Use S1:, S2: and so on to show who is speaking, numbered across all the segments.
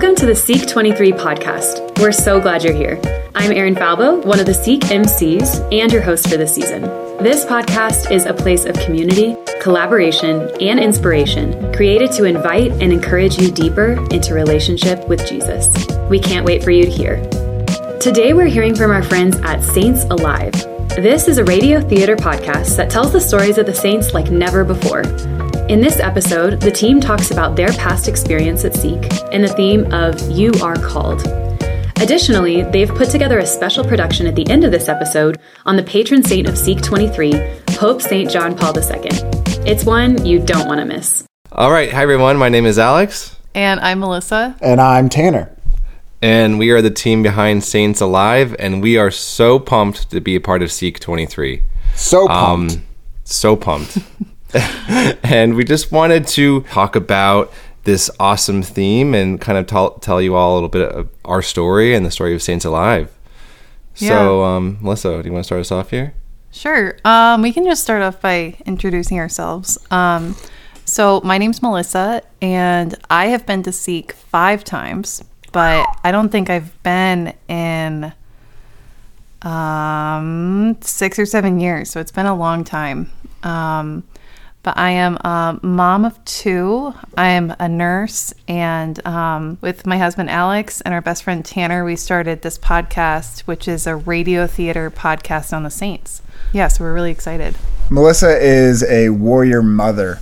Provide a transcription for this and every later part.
S1: Welcome to the Seek 23 podcast. We're so glad you're here. I'm Erin Falbo, one of the Seek MCs and your host for this season. This podcast is a place of community, collaboration, and inspiration created to invite and encourage you deeper into relationship with Jesus. We can't wait for you to hear. Today, we're hearing from our friends at Saints Alive. This is a radio theater podcast that tells the stories of the saints like never before. In this episode, the team talks about their past experience at Seek and the theme of You Are Called. Additionally, they've put together a special production at the end of this episode on the patron saint of Seek 23, Pope St. John Paul II. It's one you don't want to miss.
S2: All right. Hi, everyone. My name is Alex,
S3: And I'm Melissa.
S4: And I'm Tanner.
S2: and we are the team behind Saints Alive, and we are so pumped to be a part of Seek 23.
S4: So pumped.
S2: Um, so pumped. and we just wanted to talk about this awesome theme and kind of tell tell you all a little bit of our story and the story of Saints Alive. So, um, Melissa, do you want to start us off here?
S3: Sure. Um, we can just start off by introducing ourselves. Um, so, my name's Melissa, and I have been to Seek five times, but I don't think I've been in um, six or seven years. So, it's been a long time. Um, but I am a mom of two. I am a nurse, and um, with my husband Alex and our best friend Tanner, we started this podcast, which is a radio theater podcast on the Saints. Yeah, so we're really excited.
S4: Melissa is a warrior mother.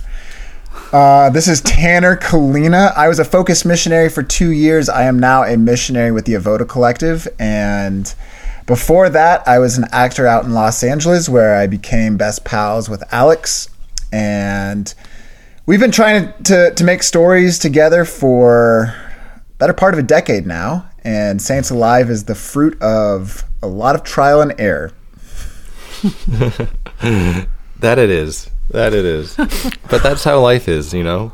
S4: Uh, this is Tanner Kalina. I was a focus missionary for two years. I am now a missionary with the Avoda Collective. And before that, I was an actor out in Los Angeles where I became best pals with Alex. And we've been trying to, to, make stories together for better part of a decade now. And Saints Alive is the fruit of a lot of trial and error.
S2: That it is. That it is. but that's how life is, you know?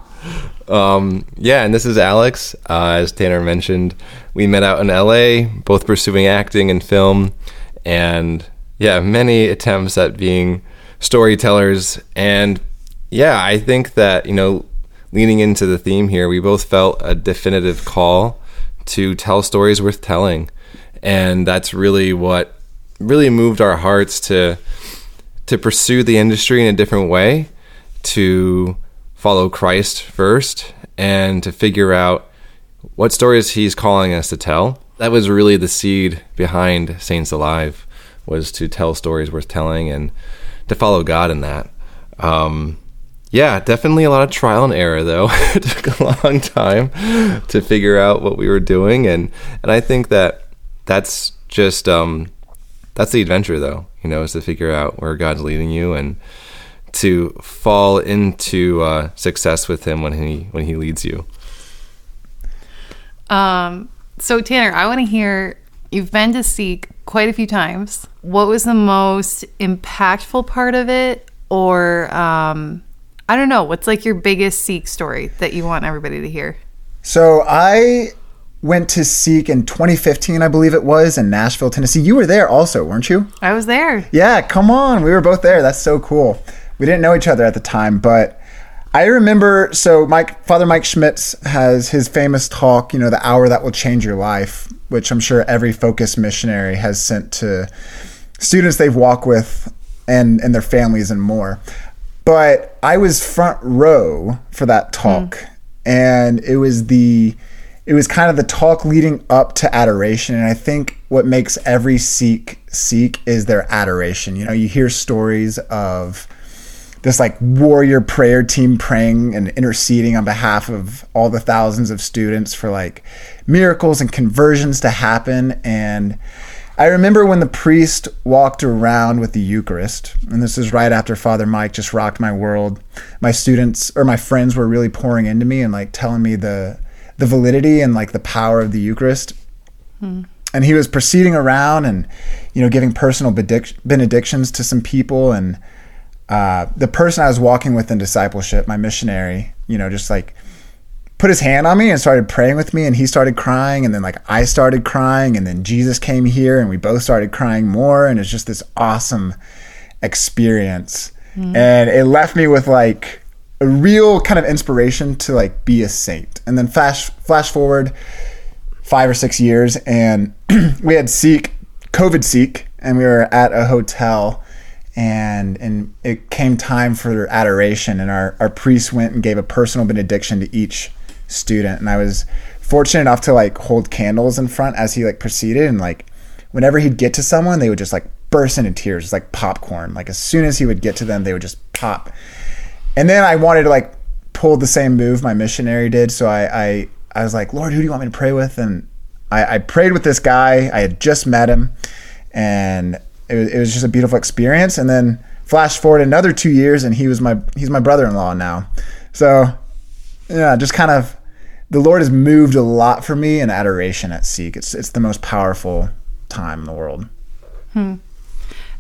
S2: Um, yeah, and this is Alex. Uh, as Tanner mentioned, we met out in LA, both pursuing acting and film, and yeah, many attempts at being storytellers. And yeah, I think that, you know, leaning into the theme here, we both felt a definitive call to tell stories worth telling. And that's really what really moved our hearts to to pursue the industry in a different way, to follow Christ first, and to figure out what stories He's calling us to tell. That was really the seed behind Saints Alive, was to tell stories worth telling and to follow God in that. Um, yeah, definitely a lot of trial and error though. it took a long time to figure out what we were doing, and and I think that that's just um, that's the adventure though you know is to figure out where god's leading you and to fall into uh, success with him when he when he leads you
S3: Um, so, Tanner, I want to hear you've been to Seek quite a few times. What was the most impactful part of it? Or, um, I don't know, what's like your biggest Seek story that you want everybody to hear?
S4: So I went to Seek in 2015, I believe it was, in Nashville, Tennessee. You were there also, weren't you?
S3: I was there.
S4: Yeah, come on. We were both there. That's so cool. We didn't know each other at the time, but I remember so Mike Father Mike Schmitz has his famous talk, you know, the hour that will change your life, which I'm sure every focus missionary has sent to students they've walked with and and their families and more. But I was front row for that talk mm. and it was the it was kind of the talk leading up to adoration and i think what makes every seek seek is their adoration you know you hear stories of this like warrior prayer team praying and interceding on behalf of all the thousands of students for like miracles and conversions to happen and I remember when the priest walked around with the Eucharist, and this is right after Father Mike just rocked my world. My students or my friends were really pouring into me and like telling me the the validity and like the power of the Eucharist. Hmm. And he was proceeding around and you know giving personal benedic- benedictions to some people and uh, the person I was walking with in discipleship, my missionary, you know, just like put his hand on me and started praying with me and he started crying and then like I started crying and then Jesus came here and we both started crying more and it's just this awesome experience. And it left me with like a real kind of inspiration to like be a saint. And then flash flash forward five or six years, and we had Seek, COVID Seek, and we were at a hotel, and and it came time for adoration, and our our priest went and gave a personal benediction to each student, and I was fortunate enough to like hold candles in front as he like proceeded, and like whenever he'd get to someone, they would just like burst into tears, like popcorn. Like as soon as he would get to them, they would just pop. And then I wanted to like pull the same move my missionary did, so I I, I was like, Lord, who do you want me to pray with? And I, I prayed with this guy. I had just met him, and it was, it was just a beautiful experience. And then flash forward another two years, and he was my he's my brother-in-law now. So yeah, just kind of the Lord has moved a lot for me in adoration at Seek. It's it's the most powerful time in the world. Hmm.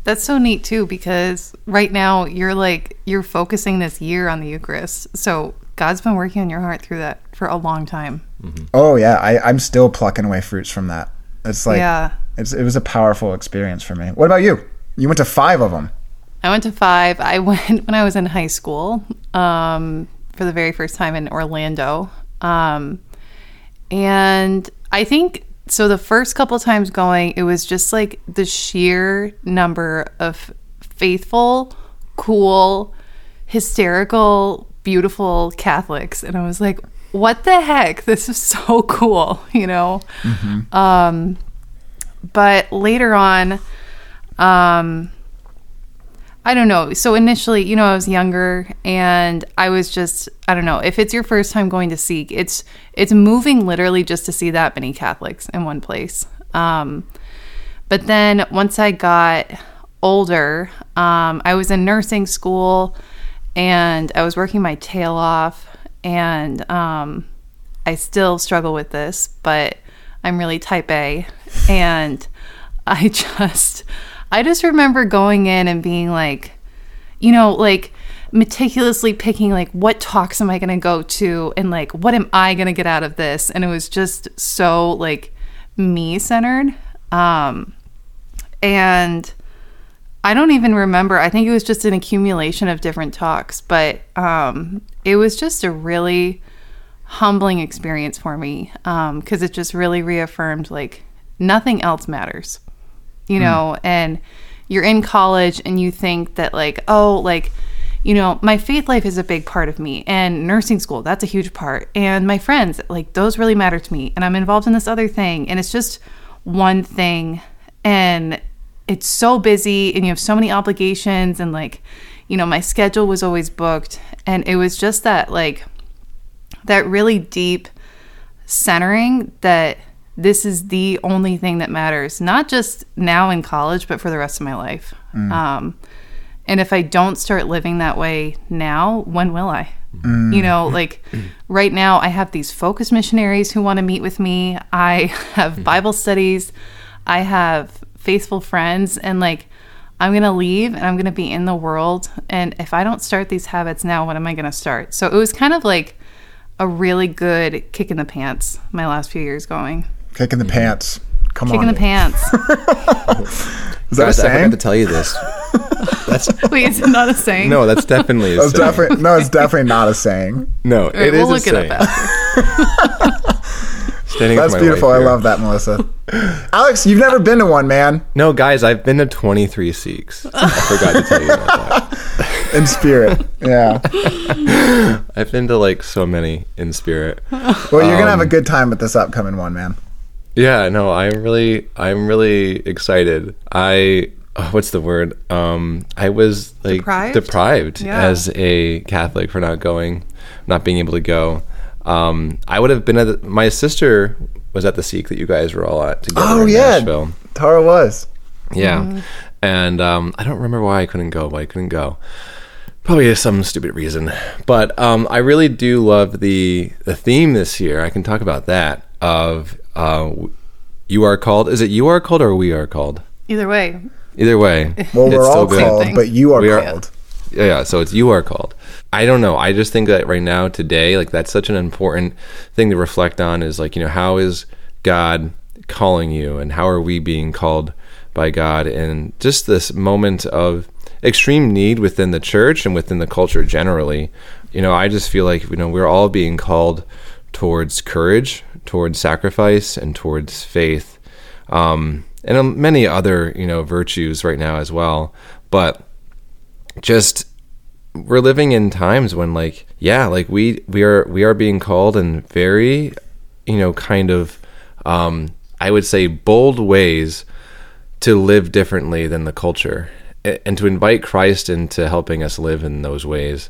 S3: That's so neat too because right now you're like you're focusing this year on the Eucharist. So God's been working on your heart through that for a long time. Mm-hmm.
S4: Oh yeah, I, I'm still plucking away fruits from that. It's like
S3: Yeah.
S4: It's, it was a powerful experience for me. What about you? You went to five of them.
S3: I went to five. I went when I was in high school um, for the very first time in Orlando. Um, and I think so. The first couple times going, it was just like the sheer number of faithful, cool, hysterical, beautiful Catholics. And I was like, what the heck? This is so cool, you know? Um, but later on, um, I don't know. So initially, you know, I was younger and I was just I don't know. If it's your first time going to Seek, it's it's moving literally just to see that many Catholics in one place. Um but then once I got older, um, I was in nursing school and I was working my tail off and um I still struggle with this, but I'm really type A. And I just I just remember going in and being like, you know, like meticulously picking like what talks am I going to go to? And like what am I going to get out of this? And it was just so like me centered. Um and I don't even remember. I think it was just an accumulation of different talks, but um, it was just a really humbling experience for me um, because it just really reaffirmed like nothing else matters, you mm. know. And you're in college and you think that like, oh, like you know, my faith life is a big part of me, and nursing school that's a huge part, and my friends like those really matter to me, and I'm involved in this other thing, and it's just one thing and it's so busy and you have so many obligations and like you know my schedule was always booked and it was just that like that really deep centering that this is the only thing that matters not just now in college but for the rest of my life. Mm. Um, and if i don't start living that way now when will i? Mm. You know like right now i have these focus missionaries who want to meet with me. I have mm. bible studies. I have faithful friends. And like i'm gonna leave and i'm gonna be in the world. And if i don't start these habits now what am i gonna start? So it was kind of like a really good kick in the pants my last few years going
S4: Kick in the pants. Come
S3: kick
S4: on.
S3: Kick in the pants
S4: Is that a
S2: Guys, I forgot to tell you this. That's
S3: wait is it not a saying
S2: no, that's definitely a
S4: That's
S2: saying.
S4: definitely no, it's definitely not a saying.
S2: no,
S3: All right,
S2: it is
S3: we'll
S2: a
S3: look it up
S2: saying.
S3: after.
S2: Standing
S4: That's beautiful. I love that, Melissa. Alex, you've never been to one, man.
S2: No, guys, I've been to 23 Seeks. I forgot to tell you about that.
S4: In spirit. Yeah.
S2: I've been to like so many in spirit.
S4: Well, you're gonna have
S2: Um,
S4: a good time with this upcoming one, man.
S2: Yeah, no, I'm really, I'm really excited. I, uh, what's the word? Um, I was like
S3: Deprived?
S2: deprived
S3: Yeah.
S2: as a Catholic for not going, not being able to go. Um, I would have been at the, my sister was at the Seek that you guys were all at together
S4: Oh
S2: in
S4: yeah,
S2: Nashville.
S4: Tara was.
S2: Yeah. And um, I don't remember why I couldn't go, but I couldn't go. Probably some stupid reason. But um, I really do love the the theme this year. I can talk about that of uh, you are called. Is it you are called or we are called?
S3: either way
S2: Either way.
S4: Well,
S2: it's
S4: we're
S2: still
S4: all
S2: good.
S4: called, but you are
S2: We are-
S4: called.
S2: Yeah, yeah, so it's you are called. I don't know. I just think that right now, today, like that's such an important thing to reflect on is like, you know, how is God calling you and how are we being called by God? And just this moment of extreme need within the church and within the culture generally. You know, I just feel like, you know, we're all being called towards courage, towards sacrifice and towards faith, um, and um, many other you know virtues right now as well. But just we're living in times when like yeah like we we are we are being called in very you know kind of um i would say bold ways to live differently than the culture and to invite christ into helping us live in those ways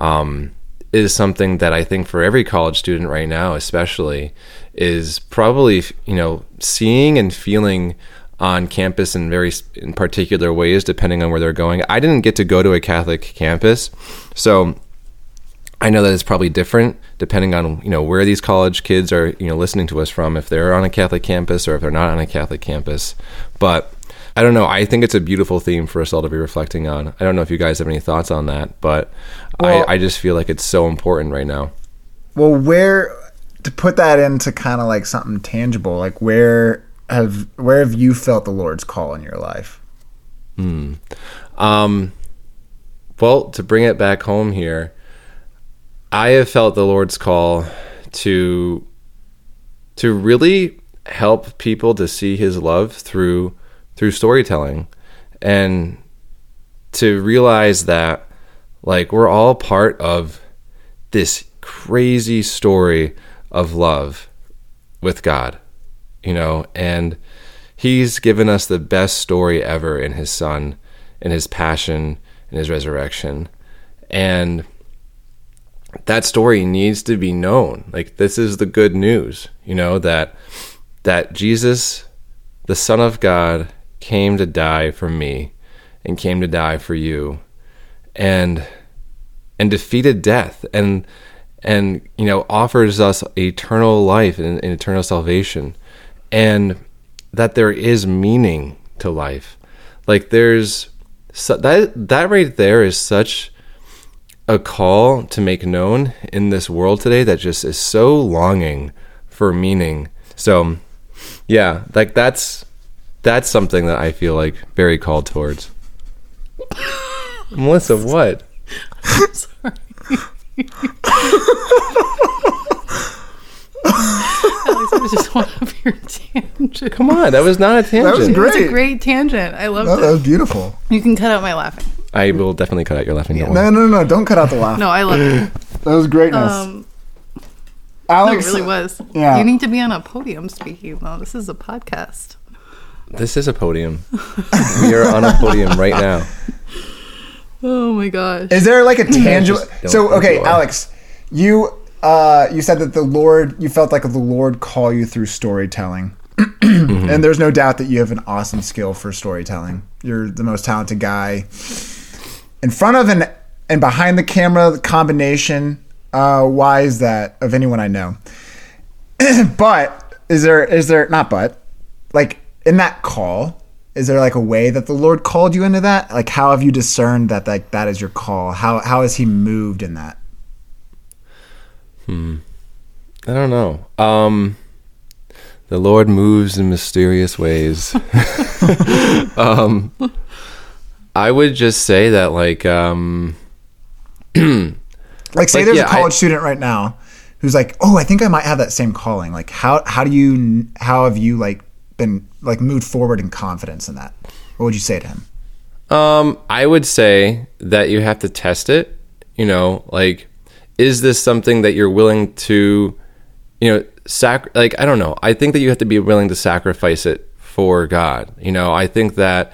S2: um is something that i think for every college student right now especially is probably you know seeing and feeling on campus in very in particular ways depending on where they're going. I didn't get to go to a Catholic campus, so I know that it's probably different depending on you know where these college kids are you know listening to us from if they're on a Catholic campus or if they're not on a Catholic campus. But I don't know. I think it's a beautiful theme for us all to be reflecting on. I don't know if you guys have any thoughts on that, but well, I, I just feel like it's so important right now.
S4: Well, where to put that into kind of like something tangible, like where have where have you felt the Lord's call in your life?
S2: Hmm. Um, well, to bring it back home here, I have felt the Lord's call to to really help people to see His love through through storytelling, and to realize that like we're all part of this crazy story of love with God you know, and he's given us the best story ever in his son, in his passion, in his resurrection. And that story needs to be known. Like this is the good news, you know, that that Jesus, the Son of God, came to die for me and came to die for you and and defeated death and and you know offers us eternal life and, and eternal salvation and that there is meaning to life. Like there's that that right there is such a call to make known in this world today that just is so longing for meaning. So yeah, like that's that's something that I feel like very called towards. Melissa, what? I'm sorry.
S3: Alex, was just one of your tangents.
S2: Come on, that was not a tangent.
S4: That was great.
S3: It was
S4: great.
S3: a great tangent. I loved
S4: No, that
S3: it.
S4: was beautiful.
S3: You can cut out my laughing.
S2: I will definitely cut out your laughing. don't
S4: No, no, no, don't cut out the laugh.
S3: No, I love it.
S4: That was greatness.
S3: Um, no,
S4: Alex,
S3: it really was.
S4: yeah.
S3: You need to be on a podium speaking, though. This is a podcast.
S2: This is a podium. we are on a podium right now.
S3: Oh my gosh.
S4: Is there like a tangible? So okay,
S2: you are.
S4: Alex, you uh, you said that the Lord, you felt like the Lord call you through storytelling,
S2: Mm-hmm.
S4: and there's no doubt that you have an awesome skill for storytelling. You're the most talented guy in front of and and behind the camera. The combination, uh, why is that of anyone I know? but is there is there not but like in that call? Is there like a way that the Lord called you into that? Like how have you discerned that like that is your call? How how has He moved in that?
S2: I don't know. Um, the Lord moves in mysterious ways. um, I would just say that, like, um,
S4: Like say
S2: Like,
S4: there's
S2: yeah,
S4: a college
S2: I-
S4: student right now who's like, "Oh, I think I might have that same calling." Like how how do you how have you like been like moved forward in confidence in that? What would you say to him?
S2: um, I would say that you have to test it. You know, like, is this something that you're willing to, you know, sac? Like, I don't know. I think that you have to be willing to sacrifice it for God. You know, I think that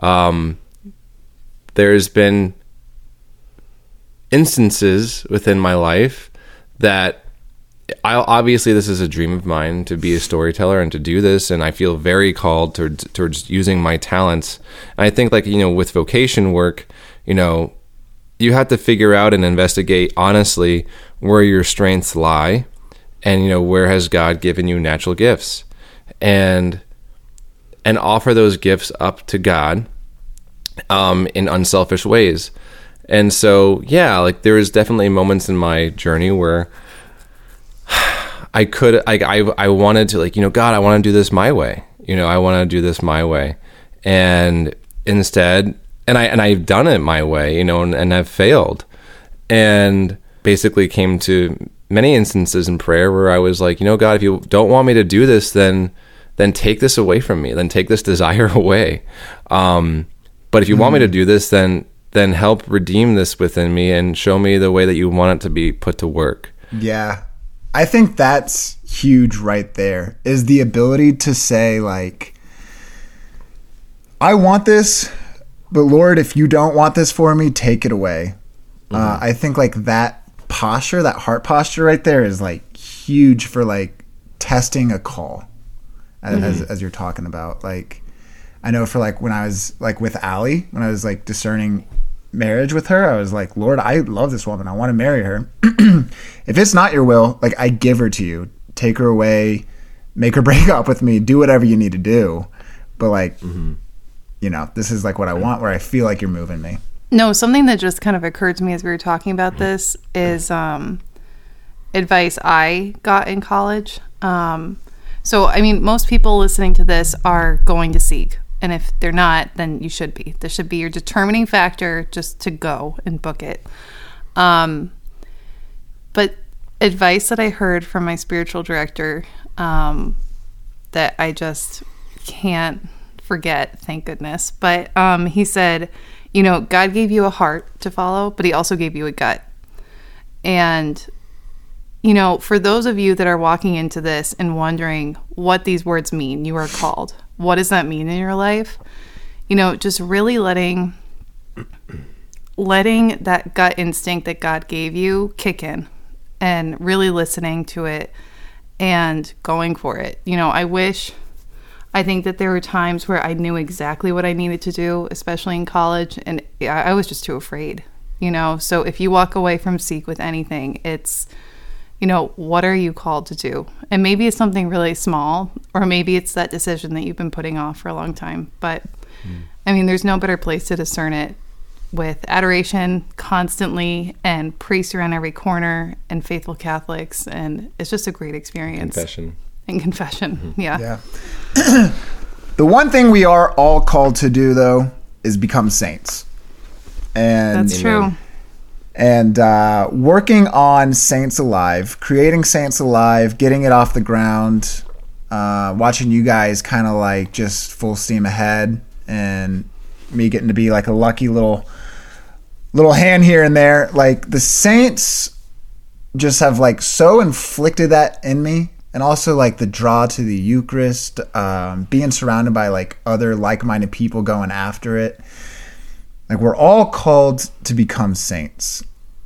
S2: um, there's been instances within my life that I obviously this is a dream of mine to be a storyteller and to do this and I feel very called towards towards using my talents. And I think like you know with vocation work, you know, you have to figure out and investigate honestly where your strengths lie and you know where has God given you natural gifts and and offer those gifts up to God um, in unselfish ways. And so, yeah, like there is definitely moments in my journey where I could, like, I, I wanted to, like, you know, God, I want to do this my way. You know, I want to do this my way. And instead, and I, and I've done it my way, you know, and, and I've failed. And basically came to many instances in prayer where I was like, you know, God, if you don't want me to do this, then then take this away from me. Then take this desire away. Um, but if you mm-hmm. want me to do this, then then help redeem this within me and show me the way that you want it to be put to work.
S4: Yeah. I think that's huge right there is the ability to say like I want this, but Lord, if you don't want this for me, take it away. Uh, mm-hmm. Uh, I think like that posture, that heart posture right there is like huge for like testing a call as, mm-hmm. as, as, you're talking about. Like, I know for like when I was like with Allie, when I was like discerning marriage with her, I was like, Lord, I love this woman. I want to marry her. if it's not your will, like I give her to you. Take her away, make her break up with me, do whatever you need to do. But like, mm-hmm. You know, this is like what I want where I feel like you're moving me.
S3: No, something that just kind of occurred to me as we were talking about this is um, advice I got in college. Um, so, I mean, most people listening to this are going to seek. And if they're not, then you should be. This should be your determining factor just to go and book it. Um, but advice that I heard from my spiritual director um, that I just can't forget, thank goodness. But um, he said, you know, God gave you a heart to follow, but He also gave you a gut. And, you know, for those of you that are walking into this and wondering what these words mean, you are called. What does that mean in your life? You know, just really letting letting that gut instinct that God gave you kick in and really listening to it and going for it. You know, I wish I think that there were times where I knew exactly what I needed to do, especially in college, and I was just too afraid, you know. So if you walk away from Seek with anything, it's, you know, what are you called to do? And maybe it's something really small, or maybe it's that decision that you've been putting off for a long time. But mm. I mean, there's no better place to discern it with adoration constantly and priests around every corner and faithful Catholics. And it's just a great experience.
S2: Confession
S3: in confession. Mm-hmm. Yeah.
S4: Yeah. the one thing we are all called to do, though, is become saints. And
S3: that's true.
S4: And uh, working on Saints Alive, creating Saints Alive, getting it off the ground, uh, watching you guys kind of like just full steam ahead, and me getting to be like a lucky little little hand here and there. Like the Saints just have like so inflicted that in me and also like the draw to the Eucharist, um, being surrounded by like other like-minded people going after it. Like we're all called to become saints,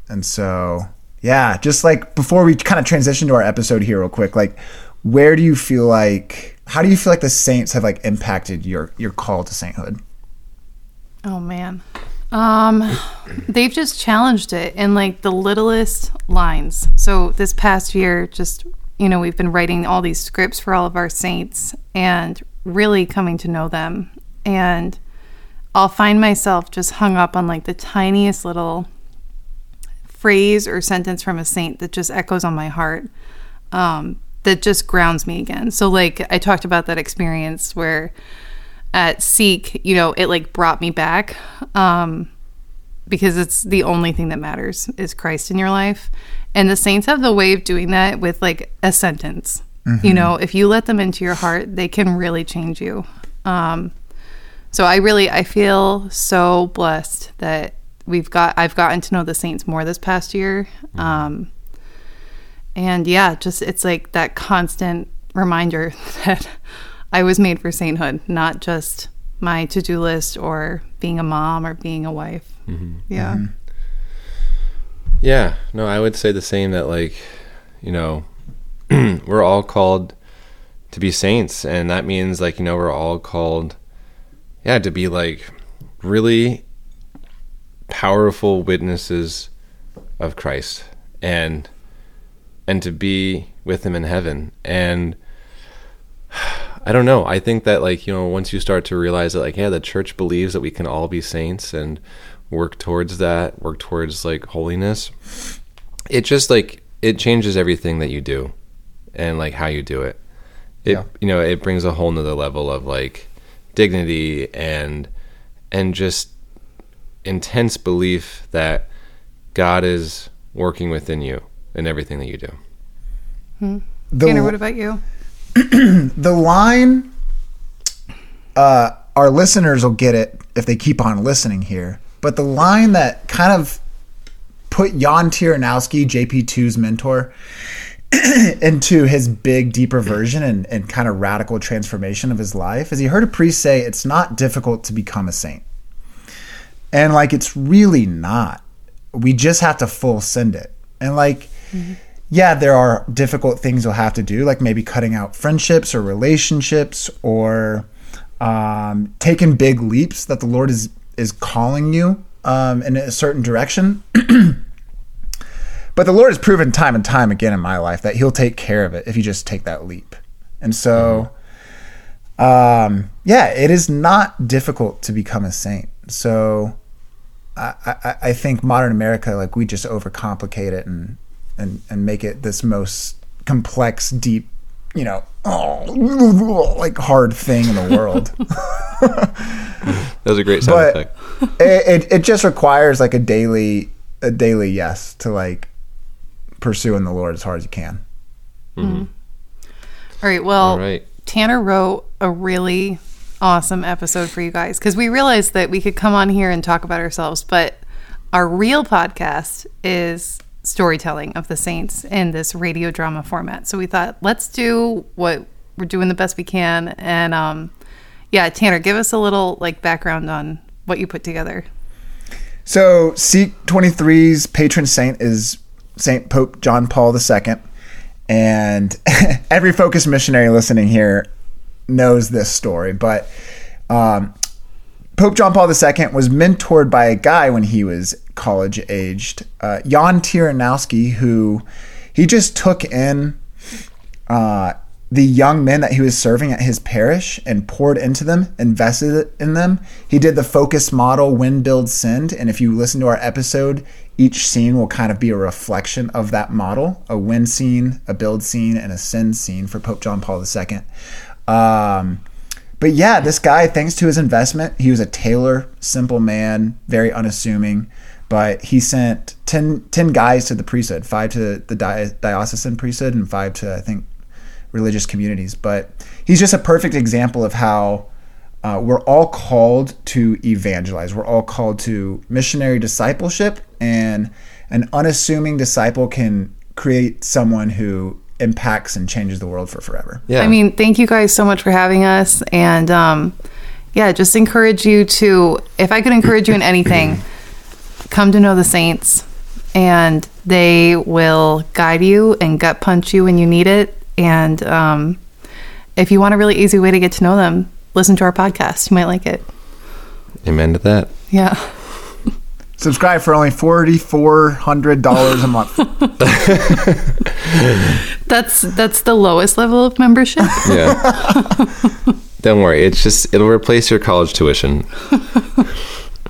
S4: and so yeah, just like before we kind of transition to our episode here, real quick, like where do you feel like how do you feel like the saints have like impacted your your call to sainthood?
S3: Oh man. Um, they've just challenged it in like the littlest lines. So this past year, just you know, we've been writing all these scripts for all of our saints and really coming to know them. And I'll find myself just hung up on like the tiniest little phrase or sentence from a saint that just echoes on my heart. Um, that just grounds me again. So, like, I talked about that experience where at Seek, you know, it like brought me back um, because it's the only thing that matters is Christ in your life. And the saints have the way of doing that with like a sentence. Mm-hmm. You know, if you let them into your heart, they can really change you. Um, so I really I feel so blessed that we've got I've gotten to know the saints more this past year. Mm-hmm. Um, and yeah, just it's like that constant reminder that I was made for sainthood, not just my to-do list or being a mom or being a wife. Mm-hmm. Yeah. Mm-hmm.
S2: Yeah, no, I would say the same that like, you know, we're all called to be saints and that means like, you know, we're all called yeah, to be like really powerful witnesses of Christ and and to be with him in heaven. And I don't know. I think that like, you know, once you start to realize that like, yeah, the church believes that we can all be saints and work towards that, work towards like holiness, it just like it changes everything that you do and like how you do it. It yeah. you know, it brings a whole nother level of like dignity and and just intense belief that God is working within you in everything that you do.
S4: The,
S3: Tanner, what about you?
S4: the line, uh, our listeners will get it if they keep on listening here. But the line that kind of put Jan Tyranowski, JP2's mentor, into his big, deeper version and, and kind of radical transformation of his life is he heard a priest say, It's not difficult to become a saint. And like, it's really not. We just have to full send it. And like, yeah, there are difficult things you'll have to do, like maybe cutting out friendships or relationships or um, taking big leaps that the Lord is is calling you um, in a certain direction. but the Lord has proven time and time again in my life that He'll take care of it if you just take that leap. And so, um, yeah, it is not difficult to become a saint. So, I, I, I think modern America, like we just overcomplicate it and and and make it this most complex, deep, you know, oh, like hard thing in the world.
S2: That was a great sound
S4: but
S2: effect.
S4: it, it it just requires like a daily a daily yes to like pursuing the Lord as hard as you can. Hmm.
S3: All right. Well,
S2: All right.
S3: Tanner wrote a really awesome episode for you guys because we realized that we could come on here and talk about ourselves, but our real podcast is storytelling of the saints in this radio drama format. So we thought, let's do what we're doing the best we can. And um, yeah, Tanner, give us a little like background on what you put together.
S4: So Seek 23's patron saint is Saint Pope John Paul II, and every focus missionary listening here knows this story. But um, Pope John Paul II was mentored by a guy when he was college aged, uh, Jan Tyranowski, who he just took in uh, the young men that he was serving at his parish and poured into them, invested in them. He did the focus model, win, build, send. And if you listen to our episode, each scene will kind of be a reflection of that model a win scene, a build scene, and a send scene for Pope John Paul II. Um, but yeah, this guy, thanks to his investment, he was a tailor, simple man, very unassuming. But he sent 10, 10 guys to the priesthood, five to the diocesan priesthood, and five to, I think, religious communities. But he's just a perfect example of how uh, we're all called to evangelize. We're all called to missionary discipleship, and an unassuming disciple can create someone who impacts and changes the world for forever.
S2: Yeah.
S3: I mean, thank you guys so much for having us. And um, yeah, just encourage you to, if I could encourage you in anything, come to know the saints and they will guide you and gut punch you when you need it. And um, if you want a really easy way to get to know them, listen to our podcast. You might like it.
S2: Amen to that.
S3: Yeah.
S4: Subscribe for only $4,400 a month.
S3: That's that's the lowest level of membership.
S2: Yeah. Don't worry. It's just it'll replace your college tuition.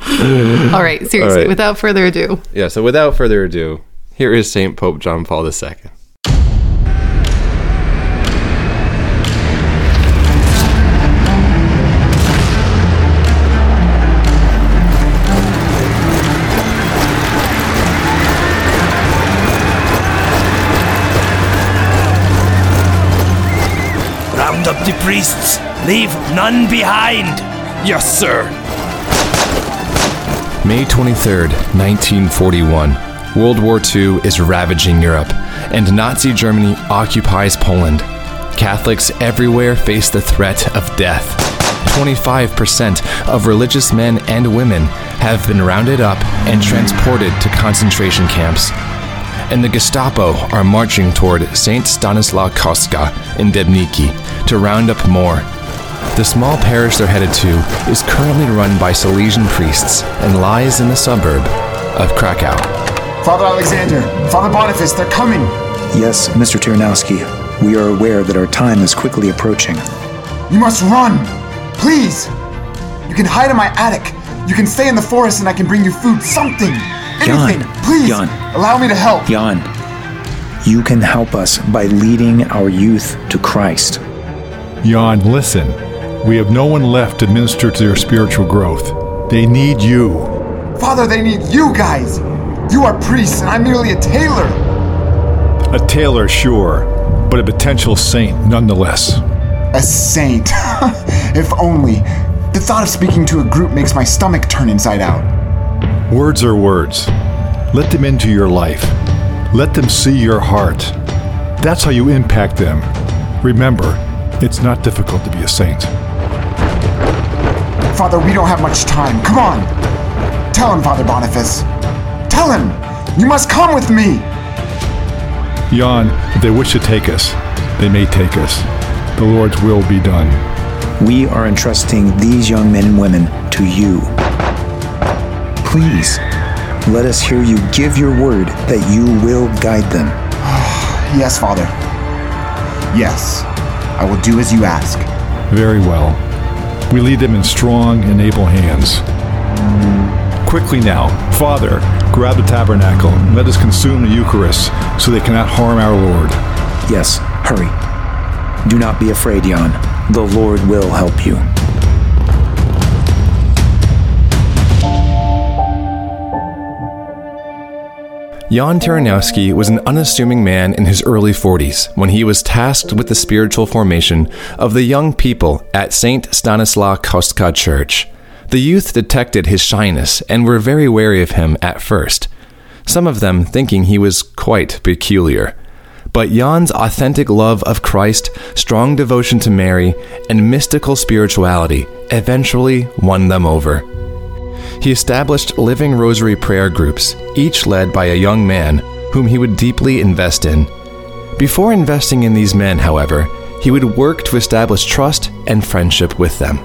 S3: All right, seriously,
S2: All right.
S3: without further ado.
S2: Yeah. So without further ado, here is Saint Pope John Paul II.
S5: Round up the priests. Leave none behind.
S6: Yes, sir.
S7: May 23rd, 1941. World War II is ravaging Europe, and Nazi Germany occupies Poland. Catholics everywhere face the threat of death. 25% of religious men and women have been rounded up and transported to concentration camps. And the Gestapo are marching toward St. Stanislaw Kostka in Debniki to round up more. The small parish they're headed to is currently run by Salesian priests and lies in the suburb of Krakow.
S4: Father Alexander, Father Boniface, they're coming.
S8: Yes, Mr. Tyranowski. We are aware that our time is quickly approaching.
S4: You must run. Please. You can hide in my attic. You can stay in the forest and I can bring you food. Something. Anything.
S8: Jan,
S4: Please.
S8: Jan.
S4: Allow me to help.
S8: Jan, you can help us by leading our youth to Christ.
S6: Jan, listen. We have no one left to minister to their spiritual growth. They need you.
S4: Father, they need you guys. You are priests and I'm merely a tailor.
S6: A tailor, sure, but a potential saint nonetheless.
S4: A saint. if only. The thought of speaking to a group makes my stomach turn inside out.
S6: Words are words. Let them into your life. Let them see your heart. That's how you impact them. Remember, it's not difficult to be a saint.
S4: Father, we don't have much time. Come on. Tell him, Father Boniface. Tell him. You must come with me.
S6: Jan, if they wish to take us, they may take us. The Lord's will be done.
S8: We are entrusting these young men and women to you. Please, let us hear you give your word that you will guide them.
S4: Yes, Father. Yes. I will do as you ask.
S6: Very well. We lead them in strong and able hands. Quickly now, Father, grab the tabernacle and let us consume the Eucharist so they cannot harm our Lord.
S8: Yes, hurry. Do not be afraid, Jan. The Lord will help you.
S2: Jan Tyranowski was an unassuming man in his early 40s when he was tasked with the spiritual formation of the young people at St. Stanislaw Kostka Church. The youth detected his shyness and were very wary of him at first, some of them thinking he was quite peculiar. But Jan's authentic love of Christ, strong devotion to Mary, and mystical spirituality eventually won them over. He established living rosary prayer groups, each led by a young man whom he would deeply invest in. Before investing in these men, however, he would work to establish trust and friendship with them.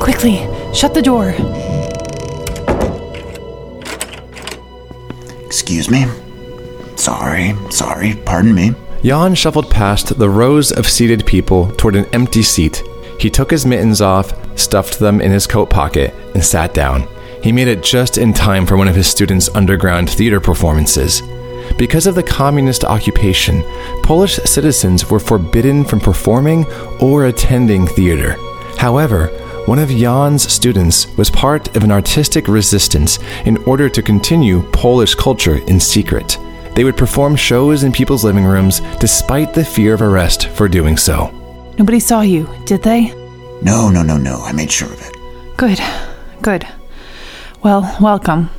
S3: Quickly, shut the door.
S4: Excuse me. Sorry, sorry, pardon me.
S2: Jan shuffled past the rows of seated people toward an empty seat. He took his mittens off, stuffed them in his coat pocket, and sat down. He made it just in time for one of his students' underground theater performances. Because of the communist occupation, Polish citizens were forbidden from performing or attending theater. However, one of Jan's students was part of an artistic resistance in order to continue Polish culture in secret. They would perform shows in people's living rooms despite the fear of arrest for doing so.
S3: Nobody saw you, did they?
S4: No, no, no, no. I made sure of it.
S3: Good, good. Well, welcome.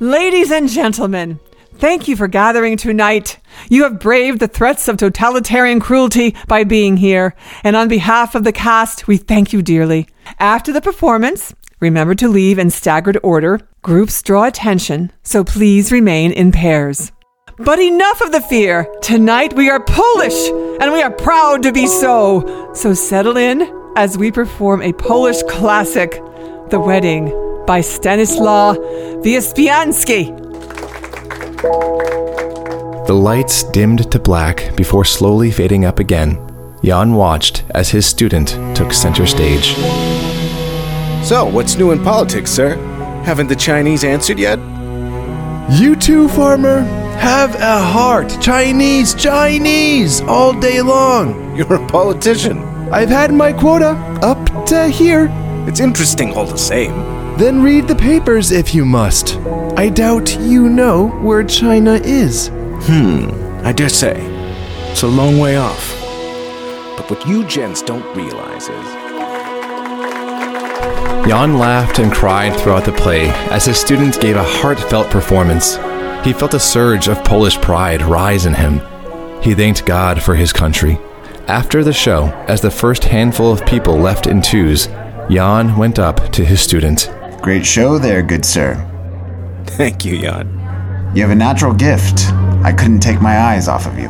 S9: Ladies and gentlemen, thank you for gathering tonight. You have braved the threats of totalitarian cruelty by being here, and on behalf of the cast, we thank you dearly. After the performance, remember to leave in staggered order. Groups draw attention, so please remain in pairs. But enough of the fear. Tonight we are Polish, and we are proud to be so. So settle in as we perform a Polish classic, The Wedding by Stanislaw Wyspiański.
S2: The lights dimmed to black before slowly fading up again. Jan watched as his student took center stage.
S10: So, what's new in politics, sir? Haven't the Chinese answered yet?
S11: You too, farmer. Have a heart. Chinese, Chinese, all day long.
S10: You're a politician.
S11: I've had my quota up to here.
S10: It's interesting all the same.
S11: Then read the papers if you must. I doubt you know where China is.
S10: Hmm, I dare say. It's a long way off. But what you gents don't realize is.
S2: Jan laughed and cried throughout the play as his students gave a heartfelt performance. He felt a surge of Polish pride rise in him. He thanked God for his country. After the show, as the first handful of people left in twos, Jan went up to his student.
S4: Great show there, good sir.
S10: Thank you, Jan.
S4: You have a natural gift. I couldn't take my eyes off of you.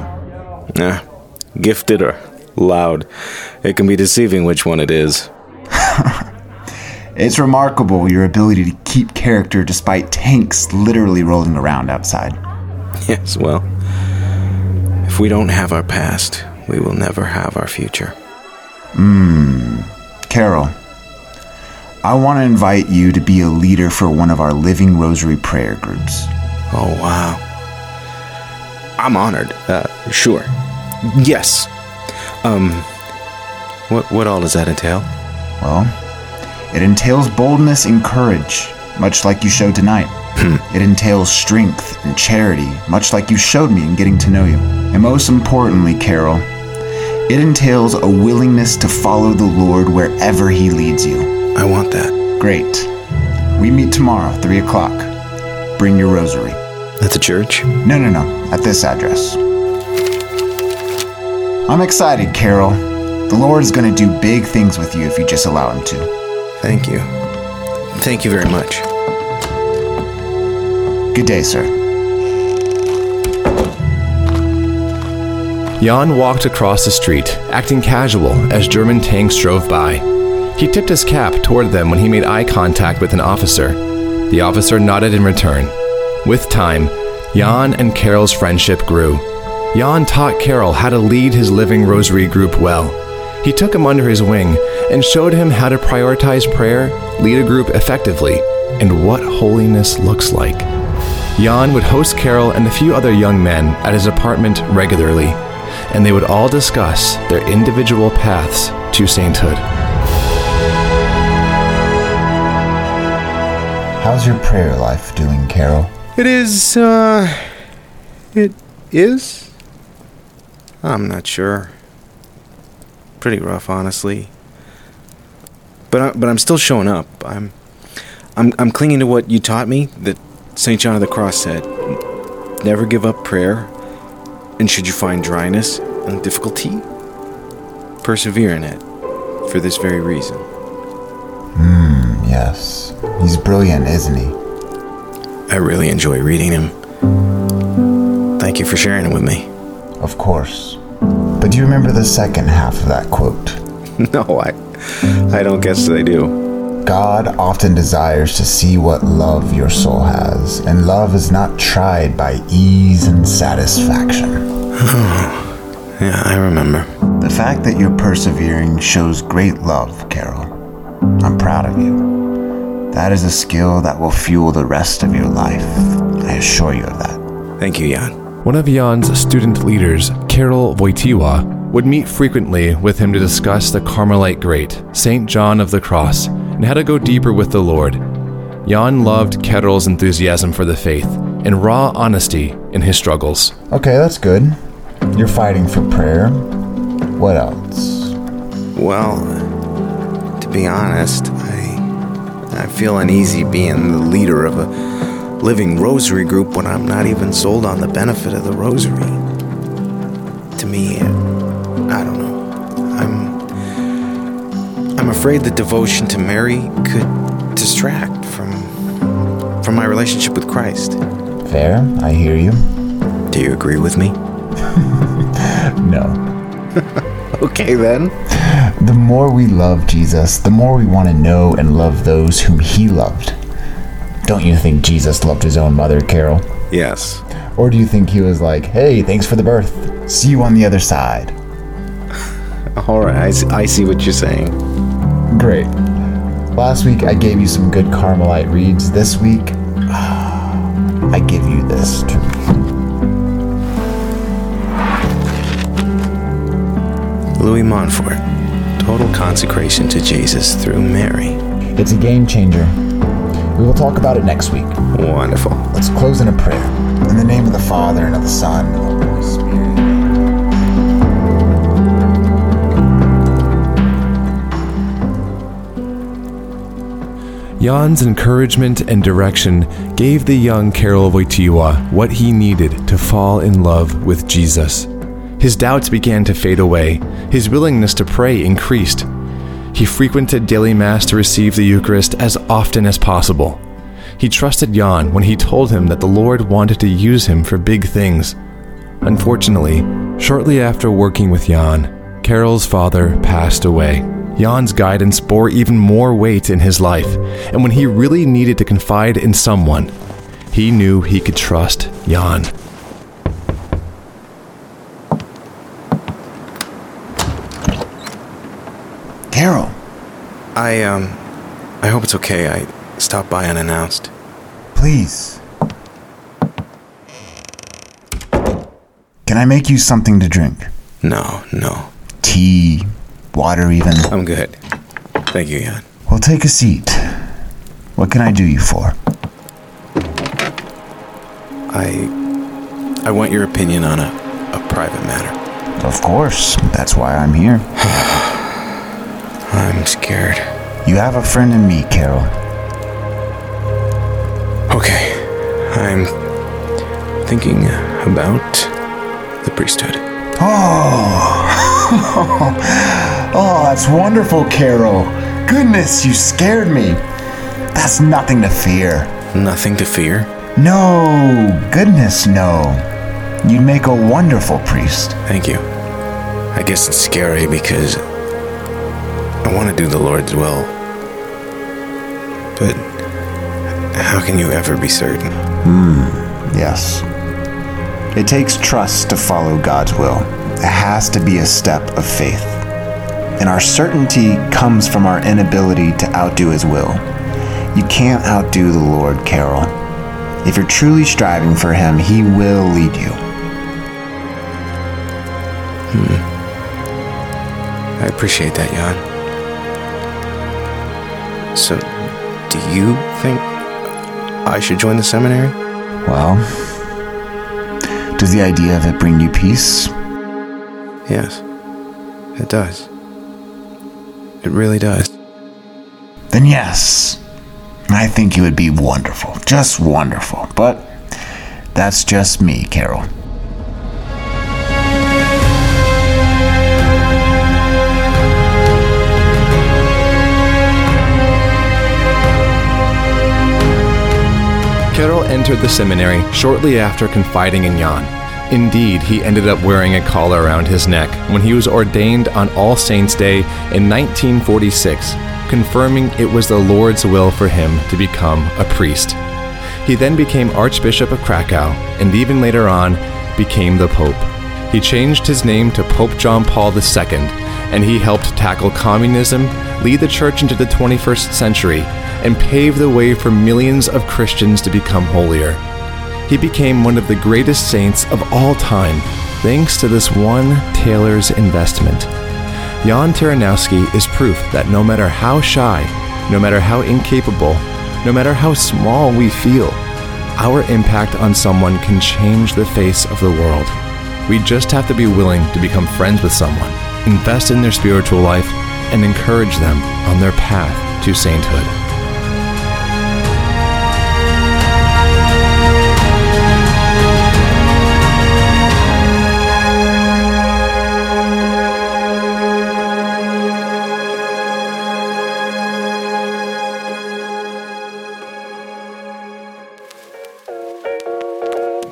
S10: Nah, gifted or loud. It can be deceiving which one it is.
S4: It's remarkable your ability to keep character despite tanks literally rolling around outside.
S10: Yes, well, if we don't have our past, we will never have our future.
S4: Mmm. Karol, I want to invite you to be a leader for one of our Living Rosary prayer groups.
S10: Oh, wow. I'm honored. Uh, sure. Yes. Um, what, what all does that entail?
S4: Well, it entails boldness and courage, much like you showed tonight. Hmm. It entails strength and charity, much like you showed me in getting to know you. And most importantly, Karol, it entails a willingness to follow the Lord wherever He leads you.
S10: I want that.
S4: Great. We meet tomorrow, 3 o'clock. Bring your rosary.
S10: At the church?
S4: No, no, no. At this address. I'm excited, Karol. The Lord is going to do big things with you if you just allow Him to.
S10: Thank you. Thank you very much.
S4: Good day, sir.
S2: Jan walked across the street, acting casual as German tanks drove by. He tipped his cap toward them when he made eye contact with an officer. The officer nodded in return. With time, Jan and Karol's friendship grew. Jan taught Karol how to lead his living rosary group well. He took him under his wing and showed him how to prioritize prayer, lead a group effectively, and what holiness looks like. Jan would host Karol and a few other young men at his apartment regularly, and they would all discuss their individual paths to sainthood.
S4: How's your prayer life doing, Karol?
S10: It is, uh. It is? I'm not sure. Pretty rough, honestly. But, I, but I'm still showing up. I'm, I'm, I'm clinging to what you taught me that St. John of the Cross said never give up prayer, and should you find dryness and difficulty, persevere in it for this very reason.
S4: Hmm, yes. He's brilliant, isn't he?
S10: I really enjoy reading him. Thank you for sharing it with me.
S4: Of course. But do you remember the second half of that quote?
S10: no, I, I don't guess they do.
S4: God often desires to see what love your soul has, and love is not tried by ease and satisfaction.
S10: yeah, I remember.
S4: The fact that you're persevering shows great love, Karol. I'm proud of you. That is a skill that will fuel the rest of your life. I assure you of that.
S10: Thank you, Jan.
S2: One of Jan's student leaders, Karol Wojtyła, would meet frequently with him to discuss the Carmelite great, St. John of the Cross, and how to go deeper with the Lord. Jan loved Karol's enthusiasm for the faith and raw honesty in his struggles.
S4: Okay, that's good. You're fighting for prayer. What else?
S10: Well, to be honest, I I feel uneasy being the leader of a living rosary group when I'm not even sold on the benefit of the rosary. To me, afraid the devotion to Mary could distract from from my relationship with Christ.
S4: Fair, I hear you.
S10: Do you agree with me?
S4: No.
S10: Okay then.
S4: The more we love Jesus, the more we want to know and love those whom he loved. Don't you think Jesus loved his own mother, Karol?
S10: Yes.
S4: Or do you think he was like, hey, thanks for the birth. See you on the other side?
S10: All right, I, I see what you're saying.
S4: Great. Last week I gave you some good Carmelite reads. This week, I give you this.
S10: Louis Montfort. Total consecration to Jesus through Mary.
S4: It's a game changer. We will talk about it next week.
S10: Wonderful.
S4: Let's close in a prayer. In the name of the Father, and of the Son,
S2: Jan's encouragement and direction gave the young Karol Wojtyła what he needed to fall in love with Jesus. His doubts began to fade away. His willingness to pray increased. He frequented daily Mass to receive the Eucharist as often as possible. He trusted Jan when he told him that the Lord wanted to use him for big things. Unfortunately, shortly after working with Jan, Karol's father passed away. Jan's guidance bore even more weight in his life, and when he really needed to confide in someone, he knew he could trust Jan.
S4: Karol,
S10: I um I hope it's okay. I stopped by unannounced.
S4: please. Can I make you something to drink?
S10: No, no.
S4: Tea, water, even?
S10: I'm good. Thank you, Jan.
S4: Well, take a seat. What can I do you for?
S10: I. I want your opinion on a, a private matter.
S4: Of course, that's why I'm here.
S10: I'm scared.
S4: You have a friend in me, Karol.
S10: Okay, I'm thinking about the priesthood.
S4: Oh, oh, that's wonderful, Karol. Goodness, you scared me. That's nothing to fear.
S10: Nothing to fear?
S4: No, goodness, no. You'd make a wonderful priest.
S10: Thank you. I guess it's scary because I want to do the Lord's will. But how can you ever be certain?
S4: Hmm, yes. It takes trust to follow God's will. It has to be a step of faith. And our certainty comes from our inability to outdo His will. You can't outdo the Lord, Karol. If you're truly striving for Him, He will lead you.
S10: Hmm. I appreciate that, Jan. So, do you think I should join the seminary?
S4: Well, does the idea of it bring you peace?
S10: Yes, it does. It really does.
S4: Then yes. I think you would be wonderful. Just wonderful. But that's just me, Karol.
S2: Karol entered the seminary shortly after confiding in Jan. Indeed, he ended up wearing a collar around his neck when he was ordained on All Saints' Day in 1946, confirming it was the Lord's will for him to become a priest. He then became Archbishop of Krakow and even later on became the Pope. He changed his name to Pope John Paul II, and he helped tackle communism, lead the church into the 21st century, and pave the way for millions of Christians to become holier. He became one of the greatest saints of all time thanks to this one tailor's investment. Jan Tyranowski is proof that no matter how shy, no matter how incapable, no matter how small we feel, our impact on someone can change the face of the world. We just have to be willing to become friends with someone, invest in their spiritual life, and encourage them on their path to sainthood.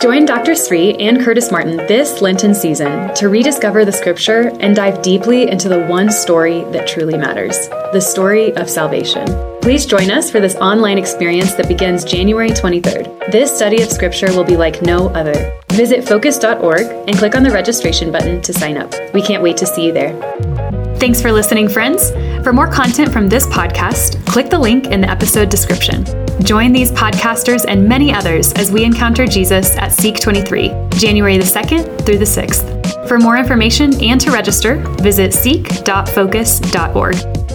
S1: Join Dr. Sri and Curtis Martin this Lenten season to rediscover the scripture and dive deeply into the one story that truly matters the story of salvation. Please join us for this online experience that begins January 23rd. This study of scripture will be like no other. Visit focus.org and click on the registration button to sign up. We can't wait to see you there. Thanks for listening, friends. For more content from this podcast, click the link in the episode description. Join these podcasters and many others as we encounter Jesus at Seek 23, January the 2nd through the 6th. For more information and to register, visit seek.focus.org.